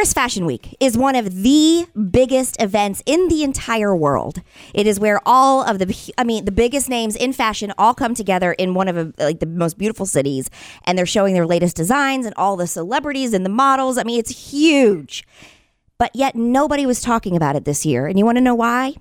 Paris Fashion Week is one of the biggest events in the entire world. It is where all of the, I mean, the biggest names in fashion all come together in one of uh, like the most beautiful cities, and they're showing their latest designs and all the celebrities and the models. I mean, it's huge, but yet nobody was talking about it this year. And you want to know why?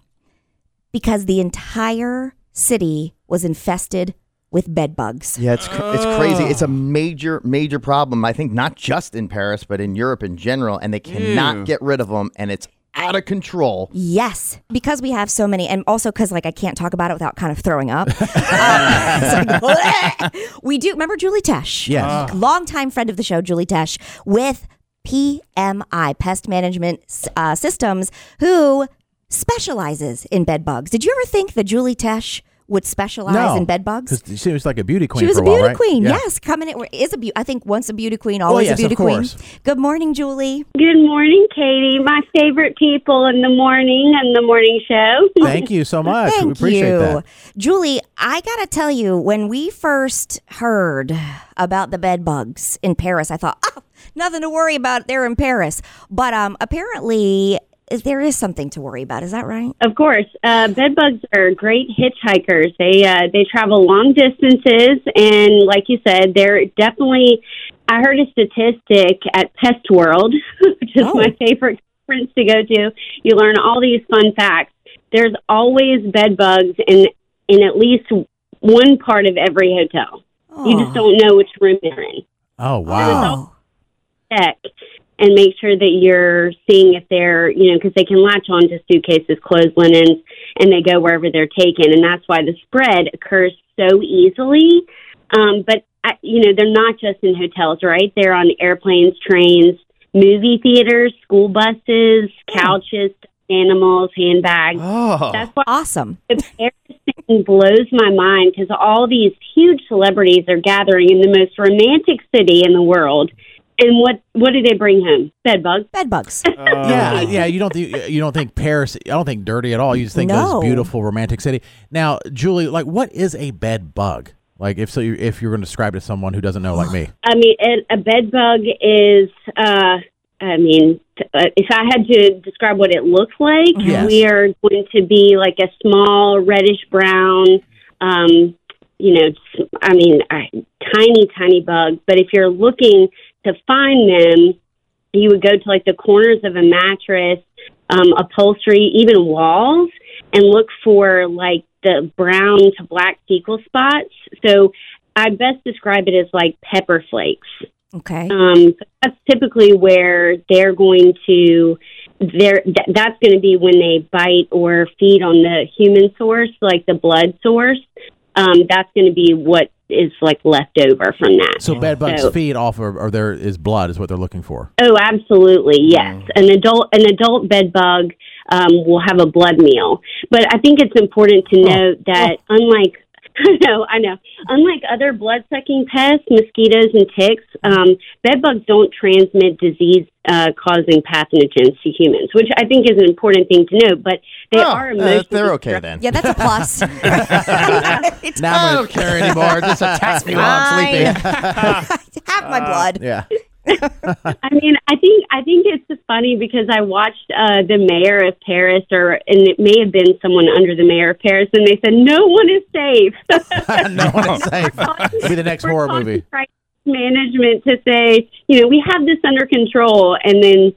Because the entire city was infested with bed bugs. Yeah, it's cr- it's crazy. It's a major major problem. I think not just in Paris, but in Europe in general, and they cannot Ew. get rid of them, and it's out of control. Yes, because we have so many, and also because like I can't talk about it without kind of throwing up. Uh, it's like, we do remember Julie Tesh, Yes. longtime friend of the show, Julie Tesh, with PMI Pest Management uh, Systems, who specializes in bed bugs. Did you ever think that Julie Tesh would specialize in bed bugs? Because she was like a beauty queen She was for a a while, beauty right? queen. Yeah. Yes, coming in is a beauty. I think once a beauty queen, always yes, a beauty of queen. Good morning, Julie. Good morning, Katie. My favorite people in the morning and the morning show. Thank you so much. Thank we appreciate you. that. Julie, I got to tell you, when we first heard about the bed bugs in Paris, I thought, oh, nothing to worry about. They're in Paris. But um, apparently, there is something to worry about. Is that right? Of course, uh, bed bugs are great hitchhikers. They uh, they travel long distances, and like you said, they're definitely. I heard a statistic at Pest World, which is Oh. my favorite conference to go to. You learn all these fun facts. There's always bed bugs in in at least one part of every hotel. You just don't know which room they're in. Oh, wow. Oh. check and make sure that you're seeing if they're, you know, because they can latch on to suitcases, clothes, linens, and they go wherever they're taken. And that's why the spread occurs so easily. Um, but, I, you know, they're not just in hotels, right? They're on airplanes, trains, movie theaters, school buses, couches, animals, handbags. Oh, That's why Awesome. the Paris thing blows my mind because all these huge celebrities are gathering in the most romantic city in the world. And what what do they bring home? Bed bugs. Bed bugs. yeah, yeah. You don't think you don't think Paris? I don't think dirty at all. You just think No. this beautiful romantic city. Now, Julie, like, what is a bed bug? Like, if so, if you're going to describe it to someone who doesn't know, like me. I mean, it, a bed bug is. Uh, I mean, t- uh, if I had to describe what it looks like, Yes. we are going to be like a small reddish brown. Um, you know, s- I mean, a tiny, tiny bug. But if you're looking to find them, you would go to like the corners of a mattress, um, upholstery, even walls, and look for like the brown to black fecal spots. So I best describe it as like pepper flakes. Okay. Um, that's typically where they're going to. They're, th- that's going to be when they bite or feed on the human source, like the blood source. Um, that's going to be what is like left over from that. So bed bugs So- feed off of, or there is blood, is what they're looking for. Oh, absolutely, yes. An adult an adult bed bug um, will have a blood meal, but I think it's important to note that unlike I know, I know. Unlike other blood sucking pests, mosquitoes and ticks, um, bed bugs don't transmit disease uh, causing pathogens to humans, which I think is an important thing to note. But they Oh, are Uh, they're okay then. Yeah, that's a plus. Now I don't care anymore. Just attack me while I'm sleeping. Have my blood. Yeah. I mean, I think I think it's just funny because I watched uh, the mayor of Paris, or and it may have been someone under the mayor of Paris, and they said no one is safe. no one is safe. It'll be the next horror movie. Management to say, you know, we have this under control, and then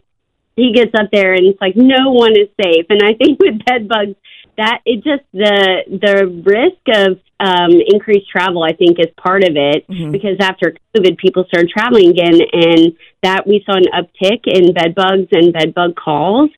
he gets up there and it's like no one is safe. And I think with bed bugs, that it just the the risk of um, increased travel, I think, is part of it because after COVID, people started traveling again, and that we saw an uptick in bed bugs and bed bug calls.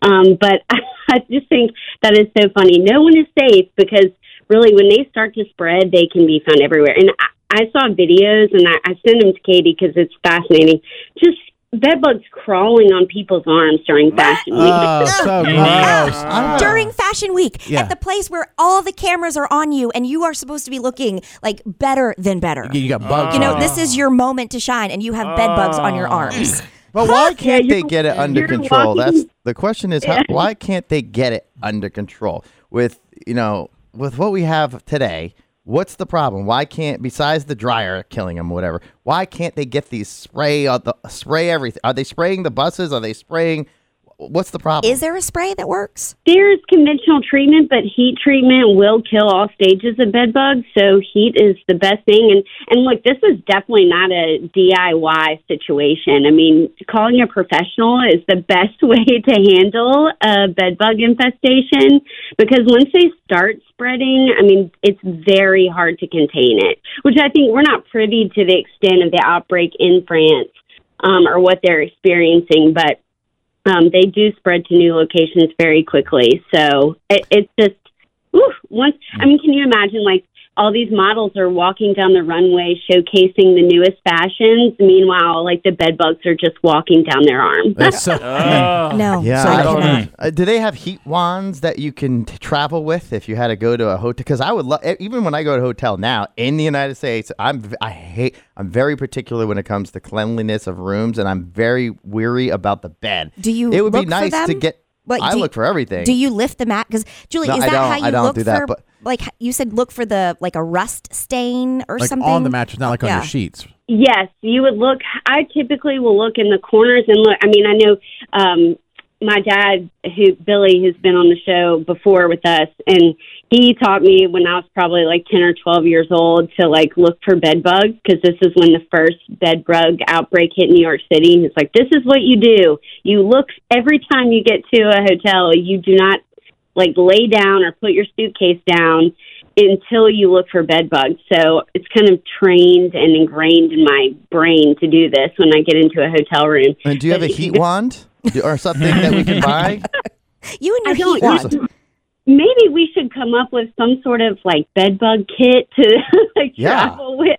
Um, but I just think that is so funny. No one is safe because really, when they start to spread, they can be found everywhere. And I, I saw videos, and I, I sent them to Katie because it's fascinating. Just bed bugs crawling on people's arms during fashion oh, week. Oh, so gross. Ah. During Fashion Week, Yeah. at the place where all the cameras are on you and you are supposed to be looking like better than better. You got bugs. You know, this is your moment to shine, and you have bed bugs on your ah. arms. But why can't Yeah, they get it under control? walking- That's the question is how, why can't they get it under control with, you know, with what we have today What's the problem? Why can't besides the dryer killing them, whatever? Why can't they get these spray uh, the spray everything? Are they spraying the buses? Are they spraying? What's the problem? Is there a spray that works? There's conventional treatment, but heat treatment will kill all stages of bed bugs. So heat is the best thing. And and look, this is definitely not a DIY situation. I mean, calling a professional is the best way to handle a bed bug infestation because once they start spreading, I mean, it's very hard to contain it. Which I think we're not privy to the extent of the outbreak in France um, or what they're experiencing, but um, they do spread to new locations very quickly. So it, it's just, oof, once, I mean, can you imagine like all these models are walking down the runway showcasing the newest fashions. Meanwhile, like the bed bugs are just walking down their arm. That's so, Oh. No. Yeah, So I I don't know. Uh, do they have heat wands that you can t- travel with if you had to go to a hotel? Because I would love, even when I go to a hotel now in the United States, I'm v- I hate, I'm very particular when it comes to cleanliness of rooms, and I'm very weary about the bed. Do you It would look be nice to get. Like, I do you- look for everything. Do you lift the mat? Because Julie, No, is I that how you I don't look do that, for? but- like you said, look for the like a rust stain or like something on the mattress, not like on Yeah. your sheets. Yes, you would look. I typically will look in the corners and look. I mean, I know um, my dad, who Billy, has been on the show before with us, and he taught me when I was probably like ten or twelve years old to like look for bed bugs because this is when the first bed bug outbreak hit New York City. He's like, "This is what you do. You look every time you get to a hotel. You do not like lay down or put your suitcase down." until you look for bed bugs. So it's kind of trained and ingrained in my brain to do this when I get into a hotel room. and do you have a heat wand or something that we can buy? You and your don't heat wand. Maybe we should come up with some sort of like bed bug kit to like Yeah. travel with,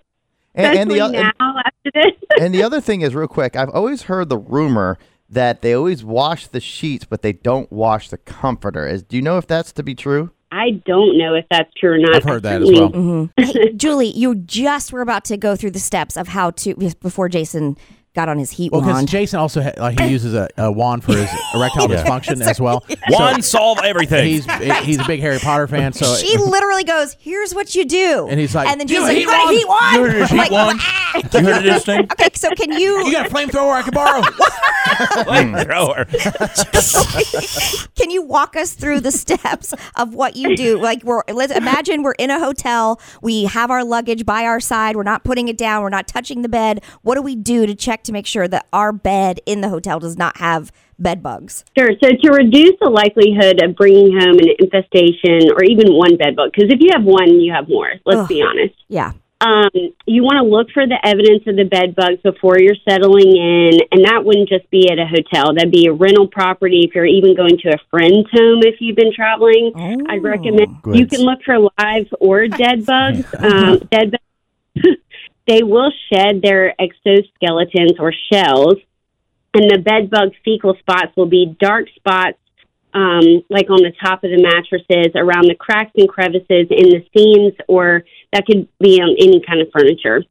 And, and the o- now after this. and the other thing is, real quick, I've always heard the rumor that they always wash the sheets, but they don't wash the comforter. Is do you know if that's to be true? I don't know if that's true or not. I've heard that as Certainly- well. Mm-hmm. Hey, Julie, you just were about to go through the steps of how to before Jason got on his heat Well, because wand. Jason also ha- like he uses a, a wand for his erectile Yeah. dysfunction as well. One solve everything. He's he's a big Harry Potter fan, so she literally goes, "Here's what you do," And he's like, and then "You Jason's a like, heat "You got a wand? heat wand." You heard of heat like, wand? "Ah." you heard of this thing? Okay, so can you you got a flamethrower I can borrow. Flamethrower. can you walk us through the steps of what you do? Like we're let's imagine we're in a hotel, we have our luggage by our side, we're not putting it down, we're not touching the bed. What do we do to check to make sure that our bed in the hotel does not have bed bugs? Sure. So to reduce the likelihood of bringing home an infestation or even one bed bug, because if you have one, you have more. Let's Ugh. be honest. Yeah. um, you want to look for the evidence of the bed bugs before you're settling in, and that wouldn't just be at a hotel. That'd be a rental property. If you're even going to a friend's home, if you've been traveling, I'd recommend good. you can look for live or dead bugs. um, dead bugs, they will shed their exoskeletons or shells, and the bed bug fecal spots will be dark spots um, like on the top of the mattresses, around the cracks and crevices in the seams, or that could be on any kind of furniture.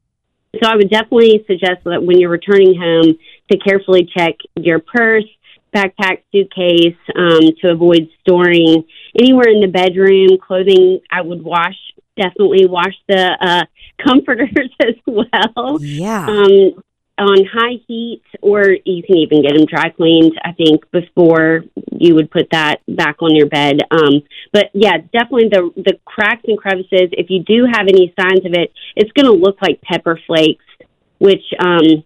So I would definitely suggest that when you're returning home to carefully check your purse, backpack, suitcase um, to avoid storing anywhere in the bedroom. Clothing, I would wash, definitely wash the uh, comforters as well Yeah. um, on high heat, or you can even get them dry cleaned. I think before you would put that back on your bed. Um, but yeah, definitely the the cracks and crevices. If you do have any signs of it, it's going to look like pepper flakes, which um,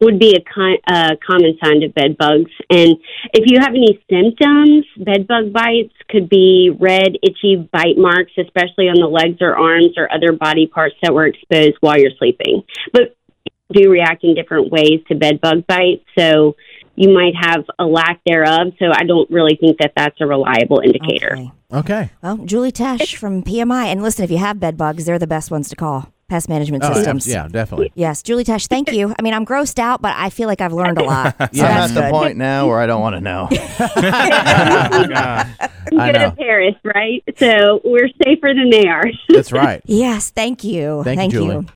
would be a, con- a common sign of bed bugs. And if you have any symptoms, bed bug bites could be red, itchy bite marks, especially on the legs or arms or other body parts that were exposed while you're sleeping. But do react in different ways to bed bug bites. So you might have a lack thereof. So I don't really think that that's a reliable indicator. Okay. okay. Well, Julie Tesh from PMI. And listen, if you have bed bugs, they're the best ones to call. Pest management Oh, systems. yeah, definitely. Yes, Julie Tesh, thank you. I mean, I'm grossed out, but I feel like I've learned a lot. So I'm that's at the point now where I don't want to know. I Go know. to Paris, right? So we're safer than they are. That's right. Yes, thank you. Thank you, Julie. you.